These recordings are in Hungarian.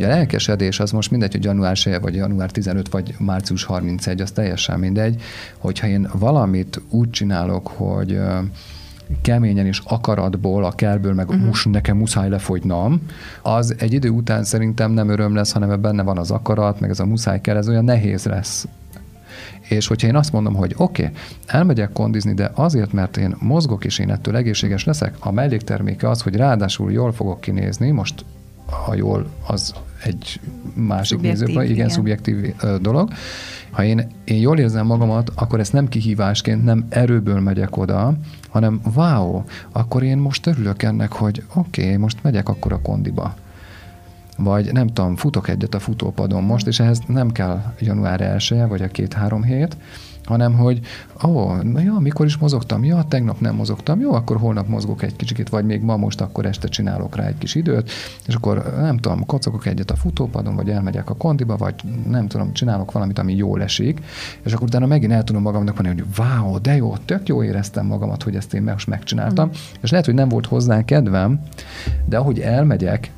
Ugye a lelkesedés az most mindegy, hogy január 1 vagy január 15 vagy március 31, az teljesen mindegy, hogyha én valamit úgy csinálok, hogy keményen és akaratból, a kerből, meg uh-huh. most nekem muszáj lefogynom, az egy idő után szerintem nem öröm lesz, hanem benne van az akarat, meg ez a muszáj kell, ez olyan nehéz lesz és hogyha én azt mondom, hogy oké, okay, elmegyek kondizni, de azért, mert én mozgok, és én ettől egészséges leszek, a mellékterméke az, hogy ráadásul jól fogok kinézni, most ha jól, az egy másik szubjektív, nézőpont, igen, igen, szubjektív dolog. Ha én, én jól érzem magamat, akkor ezt nem kihívásként, nem erőből megyek oda, hanem wow, akkor én most örülök ennek, hogy oké, okay, most megyek akkor a kondiba. Vagy nem tudom, futok egyet a futópadon most, és ehhez nem kell január 1 vagy a két-három hét, hanem hogy ó, oh, ja, mikor is mozogtam, ja, tegnap nem mozogtam, jó, akkor holnap mozgok egy kicsit, vagy még ma most akkor este csinálok rá egy kis időt, és akkor nem tudom, kocogok egyet a futópadon, vagy elmegyek a kondiba, vagy nem tudom, csinálok valamit, ami jól esik, és akkor utána megint el tudom magamnak mondani, hogy wow, de jó, tök jó éreztem magamat, hogy ezt én most megcsináltam, mm. és lehet, hogy nem volt hozzá kedvem, de ahogy elmegyek,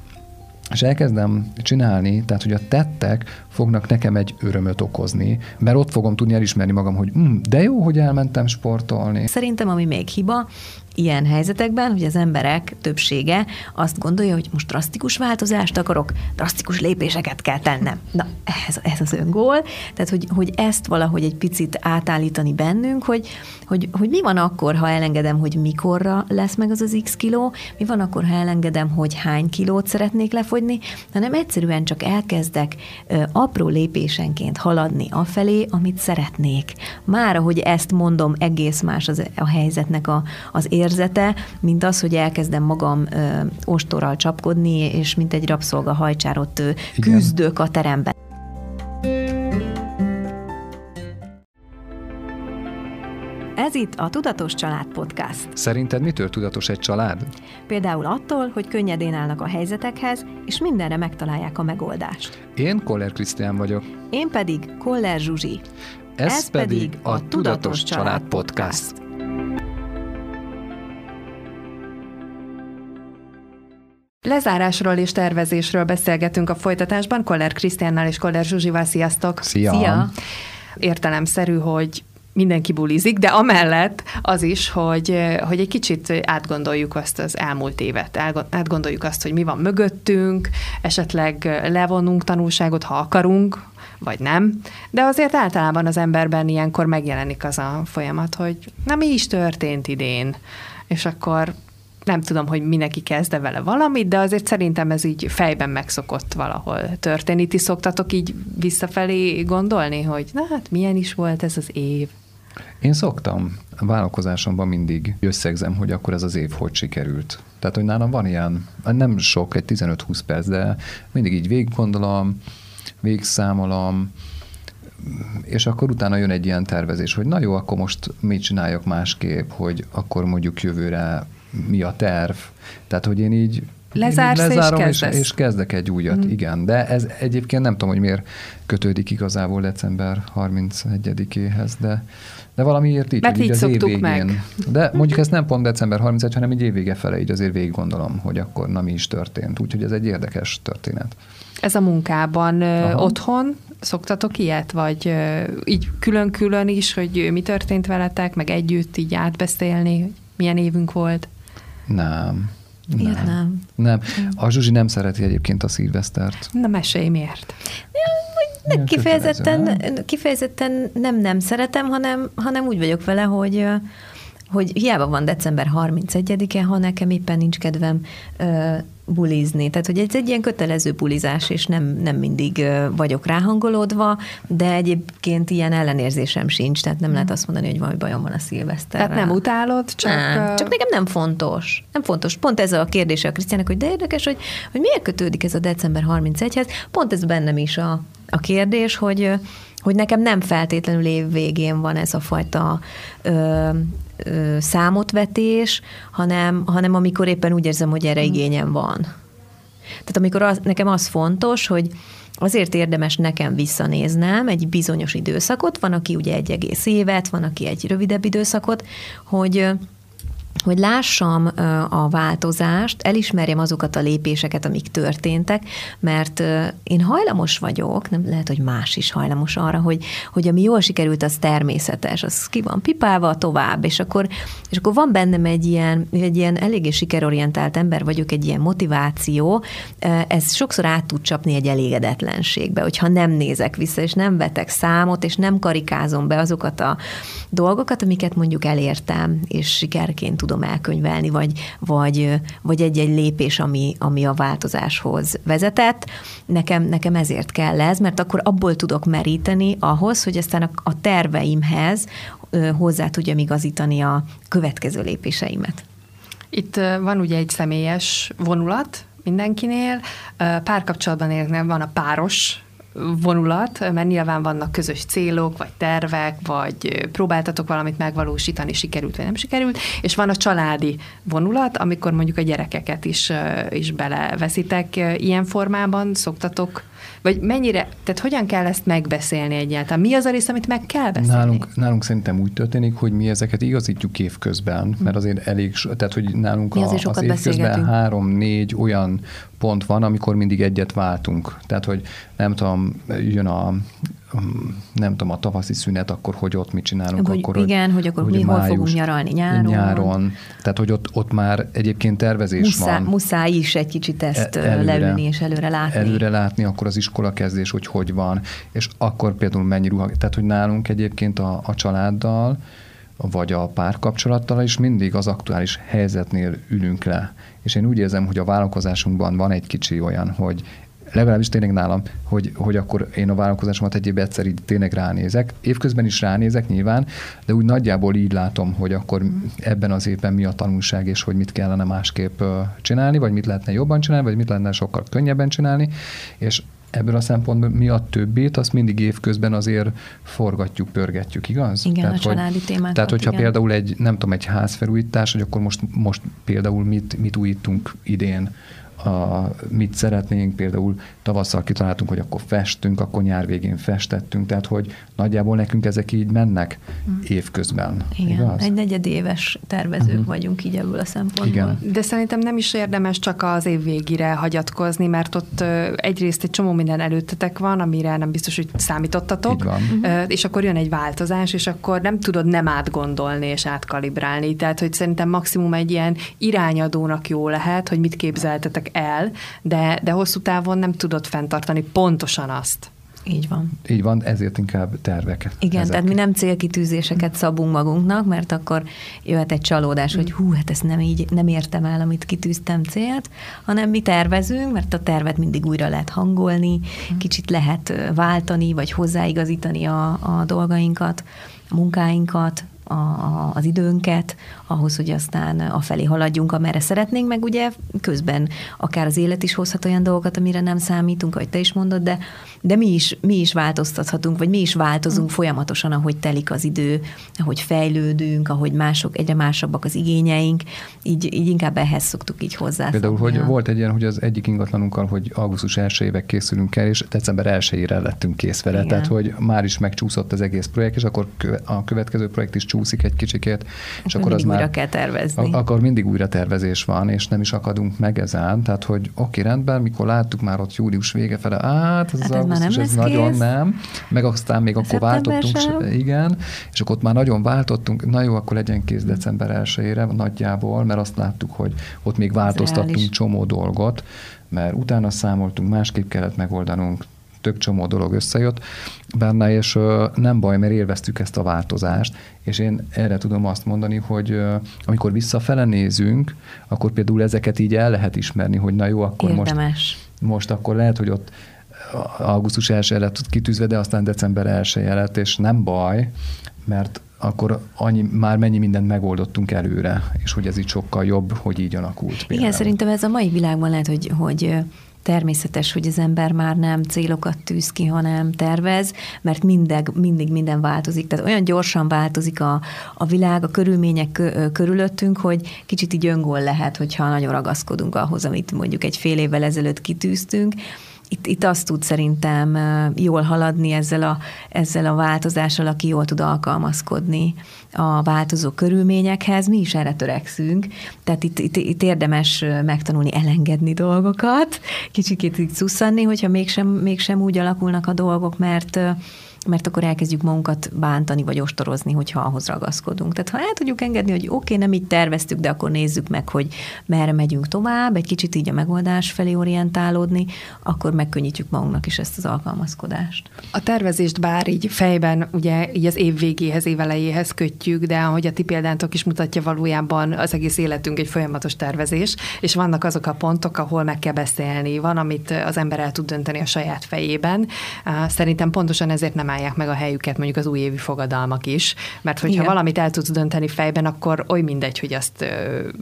és elkezdem csinálni, tehát hogy a tettek fognak nekem egy örömöt okozni, mert ott fogom tudni elismerni magam, hogy mm, de jó, hogy elmentem sportolni. Szerintem, ami még hiba, ilyen helyzetekben, hogy az emberek többsége azt gondolja, hogy most drasztikus változást akarok, drasztikus lépéseket kell tennem. Na, ez, ez az öngól. Tehát, hogy, hogy ezt valahogy egy picit átállítani bennünk, hogy, hogy, hogy mi van akkor, ha elengedem, hogy mikorra lesz meg az az x kiló, mi van akkor, ha elengedem, hogy hány kilót szeretnék lefogyni, hanem egyszerűen csak elkezdek ö, apró lépésenként haladni afelé, amit szeretnék. Már, ahogy ezt mondom, egész más az, a helyzetnek a, az érzete, mint az, hogy elkezdem magam ö, ostorral csapkodni, és mint egy rabszolga hajcsárot ö, küzdök a teremben. Ez itt a Tudatos Család Podcast. Szerinted mitől tudatos egy család? Például attól, hogy könnyedén állnak a helyzetekhez, és mindenre megtalálják a megoldást. Én Koller Krisztián vagyok. Én pedig Koller Zsuzsi. Ez, Ez pedig a Tudatos, Tudatos Család Podcast. Lezárásról és tervezésről beszélgetünk a folytatásban Koller Krisztiánnal és Koller Zsuzsival. Sziasztok! Szia! Szia! Értelemszerű, hogy mindenki bulizik, de amellett az is, hogy, hogy egy kicsit átgondoljuk azt az elmúlt évet, átgondoljuk azt, hogy mi van mögöttünk, esetleg levonunk tanulságot, ha akarunk, vagy nem. De azért általában az emberben ilyenkor megjelenik az a folyamat, hogy na mi is történt idén, és akkor nem tudom, hogy mindenki kezde vele valamit, de azért szerintem ez így fejben megszokott valahol történni. Ti szoktatok így visszafelé gondolni, hogy na hát milyen is volt ez az év? Én szoktam. A vállalkozásomban mindig összegzem, hogy akkor ez az év hogy sikerült. Tehát, hogy nálam van ilyen, nem sok, egy 15-20 perc, de mindig így végig gondolom, végigszámolom, és akkor utána jön egy ilyen tervezés, hogy na jó, akkor most mit csináljak másképp, hogy akkor mondjuk jövőre mi a terv. Tehát, hogy én így Lezársz lezárom, és, és, és kezdek egy újat, mm. igen. De ez egyébként nem tudom, hogy miért kötődik igazából december 31-éhez, de, de valamiért így, Mert így, így az év végén. Meg. De mondjuk ez nem pont december 31, hanem egy évvége fele, így azért végig gondolom, hogy akkor na mi is történt. Úgyhogy ez egy érdekes történet. Ez a munkában Aha. otthon szoktatok ilyet, vagy így külön-külön is, hogy mi történt veletek, meg együtt így átbeszélni, hogy milyen évünk volt? Nem. Ilyet nem. Nem. A Zsuzsi nem szereti egyébként a szilvesztert. Na mesélj, miért? Nem, kifejezetten, kifejezetten nem nem szeretem, hanem, hanem úgy vagyok vele, hogy hogy hiába van december 31-e, ha nekem éppen nincs kedvem ö, bulizni. Tehát, hogy ez egy ilyen kötelező bulizás, és nem, nem mindig vagyok ráhangolódva, de egyébként ilyen ellenérzésem sincs, tehát nem lehet azt mondani, hogy valami bajom van a szilveszterrel. Tehát nem utálod, csak... Nem, csak nekem nem fontos. Nem fontos. Pont ez a kérdése a Krisztiának, hogy de érdekes, hogy, hogy miért kötődik ez a december 31-hez. Pont ez bennem is a, a kérdés, hogy hogy nekem nem feltétlenül év végén van ez a fajta ö, számotvetés, hanem, hanem amikor éppen úgy érzem, hogy erre mm. igényem van. Tehát amikor az, nekem az fontos, hogy azért érdemes nekem visszanéznem egy bizonyos időszakot, van, aki ugye egy egész évet, van, aki egy rövidebb időszakot, hogy hogy lássam a változást, elismerjem azokat a lépéseket, amik történtek, mert én hajlamos vagyok, nem lehet, hogy más is hajlamos arra, hogy, hogy ami jól sikerült, az természetes, az ki van pipálva tovább, és akkor, és akkor van bennem egy ilyen, egy ilyen eléggé sikerorientált ember vagyok, egy ilyen motiváció, ez sokszor át tud csapni egy elégedetlenségbe, hogyha nem nézek vissza, és nem vetek számot, és nem karikázom be azokat a dolgokat, amiket mondjuk elértem, és sikerként tudom elkönyvelni, vagy, vagy, vagy egy-egy lépés, ami, ami a változáshoz vezetett. Nekem, nekem ezért kell ez, mert akkor abból tudok meríteni ahhoz, hogy aztán a, a terveimhez hozzá tudjam igazítani a következő lépéseimet. Itt van ugye egy személyes vonulat mindenkinél, párkapcsolatban van a páros vonulat, mert nyilván vannak közös célok, vagy tervek, vagy próbáltatok valamit megvalósítani, sikerült vagy nem sikerült, és van a családi vonulat, amikor mondjuk a gyerekeket is, is beleveszitek ilyen formában, szoktatok vagy mennyire, tehát hogyan kell ezt megbeszélni egyáltalán? Mi az a rész, amit meg kell beszélni? Nálunk, nálunk szerintem úgy történik, hogy mi ezeket igazítjuk évközben, mert azért elég, tehát hogy nálunk a, az, az évközben három-négy olyan pont van, amikor mindig egyet váltunk. Tehát, hogy nem tudom, jön a nem tudom, a tavaszi szünet, akkor hogy ott mit csinálunk. Hogy akkor, igen, hogy, hogy akkor hogy mi május, hol fogunk nyaralni nyáron. Nyáron. Tehát, hogy ott, ott már egyébként tervezés muszáj, van. Muszáj is egy kicsit ezt előre, leülni és előre látni. Előre látni, akkor az iskola kezdés, hogy hogy van, és akkor például mennyi ruha. Tehát, hogy nálunk egyébként a, a családdal, vagy a párkapcsolattal is mindig az aktuális helyzetnél ülünk le. És én úgy érzem, hogy a vállalkozásunkban van egy kicsi olyan, hogy legalábbis tényleg nálam, hogy, hogy akkor én a vállalkozásomat egy egyszer így tényleg ránézek. Évközben is ránézek nyilván, de úgy nagyjából így látom, hogy akkor ebben az évben mi a tanulság, és hogy mit kellene másképp csinálni, vagy mit lehetne jobban csinálni, vagy mit lehetne sokkal könnyebben csinálni, és ebből a szempontból mi a többét, azt mindig évközben azért forgatjuk, pörgetjük, igaz? Igen, tehát, a családi hogy, témákat. Tehát, hogyha igen. például egy, nem tudom, egy házfelújítás, hogy akkor most, most például mit, mit újítunk idén, a, mit szeretnénk, például tavasszal kitaláltunk, hogy akkor festünk, akkor nyár végén festettünk, tehát hogy nagyjából nekünk ezek így mennek mm. évközben. Igen, igaz? egy negyedéves tervezők uh-huh. vagyunk így ebből a szempontból. Igen. De szerintem nem is érdemes csak az év végére hagyatkozni, mert ott egyrészt egy csomó minden előttetek van, amire nem biztos, hogy számítottatok, így van. Uh-huh. és akkor jön egy változás, és akkor nem tudod nem átgondolni és átkalibrálni. Tehát, hogy szerintem maximum egy ilyen irányadónak jó lehet, hogy mit képzeltetek el, de, de hosszú távon nem tudod fenntartani pontosan azt. Így van. Így van, ezért inkább tervek. Igen, ezek. tehát mi nem célkitűzéseket szabunk magunknak, mert akkor jöhet egy csalódás, hogy hú, hát ezt nem így, nem értem el, amit kitűztem célt, hanem mi tervezünk, mert a tervet mindig újra lehet hangolni, kicsit lehet váltani, vagy hozzáigazítani a, a dolgainkat, a munkáinkat, a, az időnket, ahhoz, hogy aztán afelé haladjunk, amerre szeretnénk, meg ugye közben akár az élet is hozhat olyan dolgokat, amire nem számítunk, ahogy te is mondod, de, de mi, is, mi is változtathatunk, vagy mi is változunk mm. folyamatosan, ahogy telik az idő, ahogy fejlődünk, ahogy mások, egyre másabbak az igényeink, így, így inkább ehhez szoktuk így hozzá. Például, hogy ja. volt egy ilyen, hogy az egyik ingatlanunkkal, hogy augusztus 1 készülünk el, és december 1 lettünk kész vele, Igen. tehát hogy már is megcsúszott az egész projekt, és akkor a következő projekt is csúszik egy kicsikét, és akkor az már újra kell tervezni. Akkor mindig újra tervezés van, és nem is akadunk meg ezen. Tehát, hogy oké, rendben, mikor láttuk már ott július vége fele, hát ez hát az ez augusztus, ez nagyon kész. nem. Meg aztán még akkor váltottunk, sem. igen, és akkor ott már nagyon váltottunk, na jó, akkor legyen kész december 1 nagyjából, mert azt láttuk, hogy ott még változtattunk csomó dolgot, mert utána számoltunk, másképp kellett megoldanunk, tök csomó dolog összejött benne, és nem baj, mert élveztük ezt a változást, és én erre tudom azt mondani, hogy amikor visszafele nézünk, akkor például ezeket így el lehet ismerni, hogy na jó, akkor Érdemes. most, most akkor lehet, hogy ott augusztus 1 lett kitűzve, de aztán december 1 lett, és nem baj, mert akkor annyi, már mennyi mindent megoldottunk előre, és hogy ez így sokkal jobb, hogy így alakult. Például. Igen, szerintem ez a mai világban lehet, hogy, hogy természetes, hogy az ember már nem célokat tűz ki, hanem tervez, mert mindig, mindig minden változik. Tehát olyan gyorsan változik a, a világ, a körülmények körülöttünk, hogy kicsit így öngól lehet, hogyha nagyon ragaszkodunk ahhoz, amit mondjuk egy fél évvel ezelőtt kitűztünk, itt, itt azt tud szerintem jól haladni ezzel a, ezzel a változással, aki jól tud alkalmazkodni a változó körülményekhez. Mi is erre törekszünk, tehát itt, itt, itt érdemes megtanulni elengedni dolgokat, kicsikét így szusszanni, hogyha mégsem, mégsem úgy alakulnak a dolgok, mert mert akkor elkezdjük magunkat bántani vagy ostorozni, hogyha ahhoz ragaszkodunk. Tehát ha el tudjuk engedni, hogy oké, okay, nem így terveztük, de akkor nézzük meg, hogy merre megyünk tovább, egy kicsit így a megoldás felé orientálódni, akkor megkönnyítjük magunknak is ezt az alkalmazkodást. A tervezést bár így fejben, ugye így az év végéhez, év elejéhez kötjük, de ahogy a ti példántok is mutatja, valójában az egész életünk egy folyamatos tervezés, és vannak azok a pontok, ahol meg kell beszélni. Van, amit az ember el tud dönteni a saját fejében. Szerintem pontosan ezért nem állják meg a helyüket mondjuk az újévi fogadalmak is, mert hogyha Igen. valamit el tudsz dönteni fejben, akkor oly mindegy, hogy azt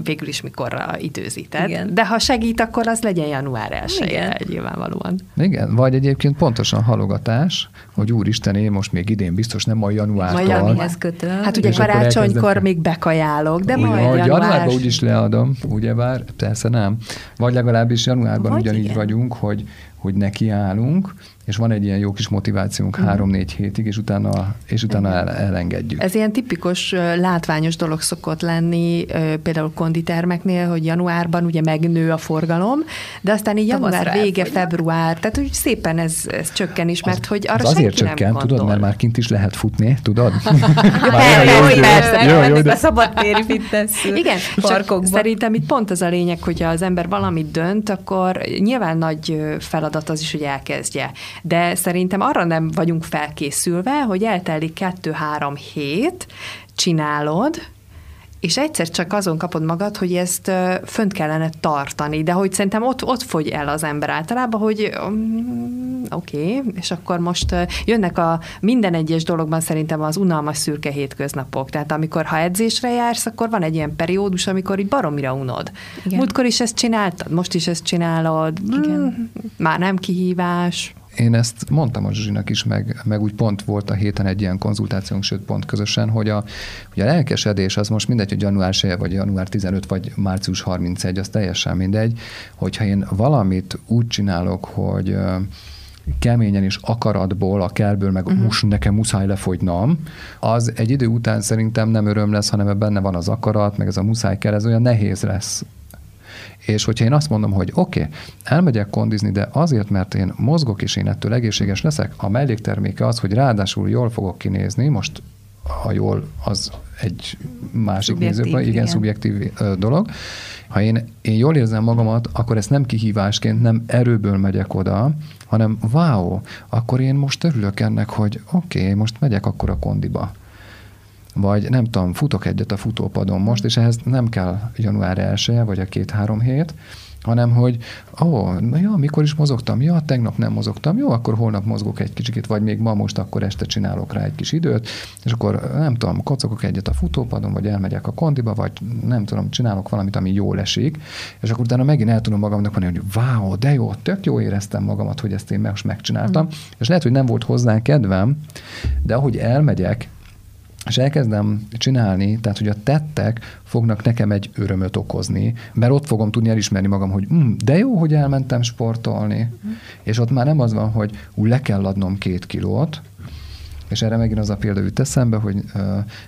végül is mikorra időzíted. Igen. De ha segít, akkor az legyen január 1 nyilvánvalóan. Igen, vagy egyébként pontosan halogatás, hogy úristen, én most még idén biztos nem a januártól. Majd januárhez kötöm. Hát ugye karácsonykor még bekajálok, de majd január... Januárban úgyis leadom, ugyebár, persze nem. Vagy legalábbis januárban vagy ugyanígy igen. vagyunk, hogy hogy nekiállunk, és van egy ilyen jó kis motivációnk mm. három-négy hétig, és utána, és utána el, elengedjük. Ez ilyen tipikus látványos dolog szokott lenni, például konditermeknél, hogy januárban ugye megnő a forgalom, de aztán így január vége, február, tehát hogy szépen ez, ez csökken is, mert az, hogy arra az azért csökken, nem tudod, mert már kint is lehet futni, tudod? jó, persze, jó, jó, de... a szabadtéri fitness Igen, csak szerintem itt pont az a lényeg, hogyha az ember valamit dönt, akkor nyilván nagy feladat az is, hogy elkezdje de szerintem arra nem vagyunk felkészülve, hogy eltelik kettő-három hét, csinálod, és egyszer csak azon kapod magad, hogy ezt fönt kellene tartani, de hogy szerintem ott, ott fogy el az ember általában, hogy um, oké, okay, és akkor most jönnek a minden egyes dologban szerintem az unalmas szürke hétköznapok. Tehát amikor ha edzésre jársz, akkor van egy ilyen periódus, amikor így baromira unod. Igen. Múltkor is ezt csináltad, most is ezt csinálod, Igen. már nem kihívás. Én ezt mondtam a Zsuzsinak is, meg, meg úgy pont volt a héten egy ilyen konzultációnk, sőt pont közösen, hogy a, hogy a lelkesedés az most mindegy, hogy január 1 vagy január 15 vagy március 31, az teljesen mindegy, hogyha én valamit úgy csinálok, hogy keményen és akaratból, a kelből, meg uh-huh. most nekem muszáj lefogynom, az egy idő után szerintem nem öröm lesz, hanem benne van az akarat, meg ez a muszáj kell, ez olyan nehéz lesz és hogyha én azt mondom, hogy oké, okay, elmegyek kondizni, de azért, mert én mozgok, és én ettől egészséges leszek, a mellékterméke az, hogy ráadásul jól fogok kinézni, most ha jól, az egy másik nézőben, igen, igen, szubjektív dolog. Ha én, én jól érzem magamat, akkor ezt nem kihívásként, nem erőből megyek oda, hanem wow, akkor én most örülök ennek, hogy oké, okay, most megyek akkor a kondiba vagy nem tudom, futok egyet a futópadon most, és ehhez nem kell január 1 vagy a két-három hét, hanem hogy ó, oh, ja, mikor is mozogtam? Ja, tegnap nem mozogtam. Jó, akkor holnap mozgok egy kicsit, vagy még ma most akkor este csinálok rá egy kis időt, és akkor nem tudom, kocogok egyet a futópadon, vagy elmegyek a kondiba, vagy nem tudom, csinálok valamit, ami jól esik, és akkor utána megint el tudom magamnak mondani, hogy wow, de jó, tök jó éreztem magamat, hogy ezt én most megcsináltam, mm. és lehet, hogy nem volt hozzá kedvem, de ahogy elmegyek, és elkezdem csinálni, tehát hogy a tettek fognak nekem egy örömöt okozni, mert ott fogom tudni elismerni magam, hogy mm, de jó, hogy elmentem sportolni, mm. és ott már nem az van, hogy úgy le kell adnom két kilót, és erre megint az a példa jut eszembe, hogy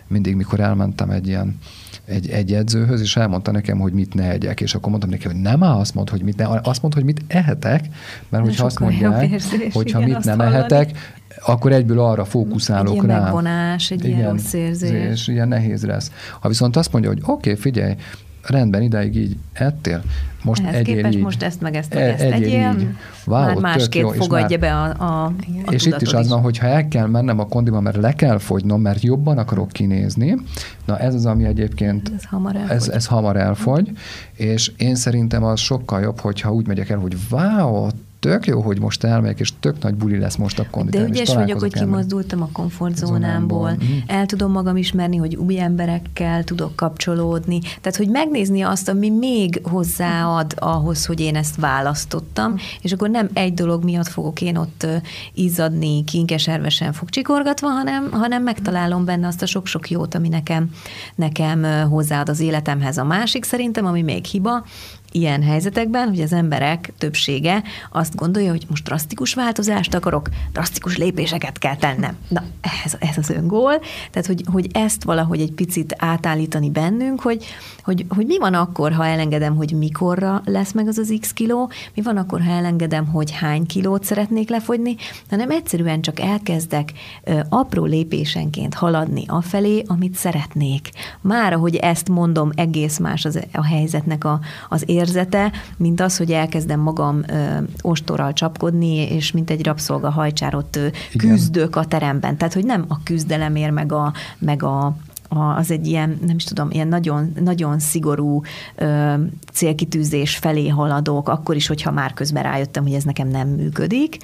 mindig, mikor elmentem egy ilyen egy, egy edzőhöz, és elmondta nekem, hogy mit ne egyek, és akkor mondtam neki, hogy nem áll azt mond, hogy mit ne, azt mond, hogy mit ehetek, mert hogyha azt mondják, érzés, hogyha igen, mit nem hallani. ehetek, akkor egyből arra fókuszálok egy rá. Egy megvonás, egy igen, ilyen rossz érzés. ilyen nehéz lesz. Ha viszont azt mondja, hogy oké, okay, figyelj, rendben, idáig így ettél, most Ehhez egyél képest így. most ezt meg ezt meg ezt egyél, így. Wow, már másképp jó, fogadja már, be a, a, a És itt is az van, hogy ha el kell mennem a kondiba, mert le kell fogynom, mert jobban akarok kinézni, na ez az, ami egyébként ez hamar elfogy, ez, ez hamar elfogy és én szerintem az sokkal jobb, hogyha úgy megyek el, hogy wow, tök jó, hogy most elmegyek, és tök nagy buli lesz most a konditán. De ügyes vagyok, hogy kimozdultam a komfortzónámból, mm. el tudom magam ismerni, hogy új emberekkel tudok kapcsolódni, tehát hogy megnézni azt, ami még hozzáad ahhoz, hogy én ezt választottam, és akkor nem egy dolog miatt fogok én ott izzadni, kinkeservesen fog csikorgatva, hanem, hanem megtalálom benne azt a sok-sok jót, ami nekem, nekem hozzáad az életemhez. A másik szerintem, ami még hiba, ilyen helyzetekben, hogy az emberek többsége azt gondolja, hogy most drasztikus változást akarok, drasztikus lépéseket kell tennem. Na, ez, ez az öngól. Tehát, hogy, hogy ezt valahogy egy picit átállítani bennünk, hogy, hogy, hogy mi van akkor, ha elengedem, hogy mikorra lesz meg az az x kiló, mi van akkor, ha elengedem, hogy hány kilót szeretnék lefogyni, hanem egyszerűen csak elkezdek ö, apró lépésenként haladni afelé, amit szeretnék. Már, ahogy ezt mondom, egész más az, a helyzetnek a, az érzete, mint az, hogy elkezdem magam ö, ostorral csapkodni, és mint egy rabszolga hajcsárot ö, küzdök a teremben. Tehát, hogy nem a küzdelemért, meg a, meg a az egy ilyen, nem is tudom, ilyen nagyon, nagyon szigorú ö, célkitűzés felé haladok, akkor is, hogyha már közben rájöttem, hogy ez nekem nem működik,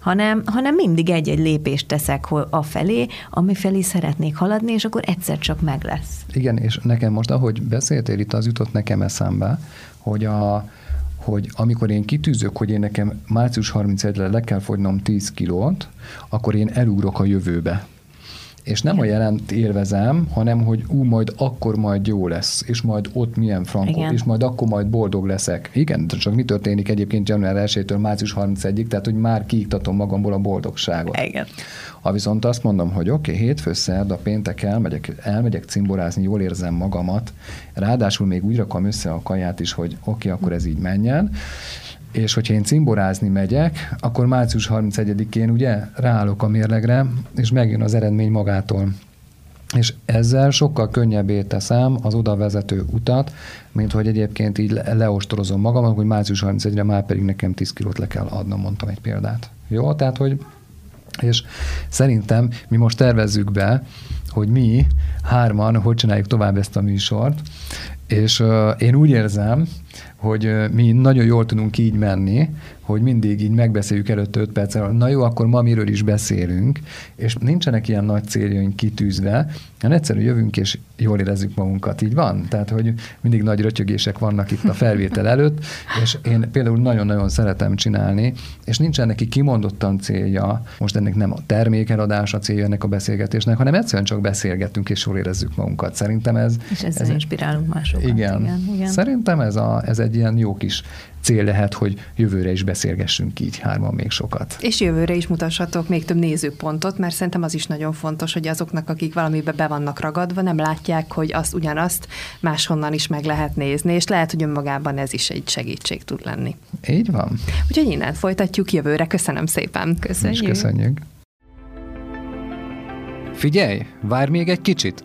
hanem, hanem mindig egy-egy lépést teszek a felé, ami felé szeretnék haladni, és akkor egyszer csak meg lesz. Igen, és nekem most, ahogy beszéltél, itt az jutott nekem eszembe, hogy a, hogy amikor én kitűzök, hogy én nekem március 31-re le kell fogynom 10 kilót, akkor én elugrok a jövőbe és nem a jelent élvezem, hanem hogy ú, majd akkor majd jó lesz, és majd ott milyen frankó, és majd akkor majd boldog leszek. Igen, csak mi történik egyébként január 1-től március 31-ig, tehát hogy már kiiktatom magamból a boldogságot. Igen. Ha viszont azt mondom, hogy oké, okay, hétfő, szerda, péntek elmegyek, elmegyek cimborázni, jól érzem magamat, ráadásul még úgy rakom össze a kaját is, hogy oké, okay, akkor ez így menjen, és hogyha én cimborázni megyek, akkor március 31-én ugye ráállok a mérlegre, és megjön az eredmény magától. És ezzel sokkal könnyebbé teszem az oda vezető utat, mint hogy egyébként így leostorozom magam, hogy március 31-re már pedig nekem 10 kilót le kell adnom, mondtam egy példát. Jó, tehát hogy és szerintem mi most tervezzük be, hogy mi hárman hogy csináljuk tovább ezt a műsort, és uh, én úgy érzem, hogy mi nagyon jól tudunk így menni, hogy mindig így megbeszéljük előtte 5 perccel, na jó, akkor ma miről is beszélünk, és nincsenek ilyen nagy céljaink kitűzve, hanem egyszerűen jövünk és jól érezzük magunkat. Így van? Tehát, hogy mindig nagy rötyögések vannak itt a felvétel előtt, és én például nagyon-nagyon szeretem csinálni, és nincsen neki kimondottan célja, most ennek nem a termékeladás a célja ennek a beszélgetésnek, hanem egyszerűen csak beszélgetünk és jól érezzük magunkat. Szerintem ez... És ezzel ez, inspirálunk másokat. Igen. igen, igen. Szerintem ez, a, ez egy ilyen jó kis cél lehet, hogy jövőre is beszélgessünk így hárman még sokat. És jövőre is mutassatok még több nézőpontot, mert szerintem az is nagyon fontos, hogy azoknak, akik valamibe be vannak ragadva, nem látják, hogy azt ugyanazt máshonnan is meg lehet nézni, és lehet, hogy önmagában ez is egy segítség tud lenni. Így van. Úgyhogy innen folytatjuk jövőre. Köszönöm szépen. Köszönjük. És köszönjük. Figyelj, várj még egy kicsit!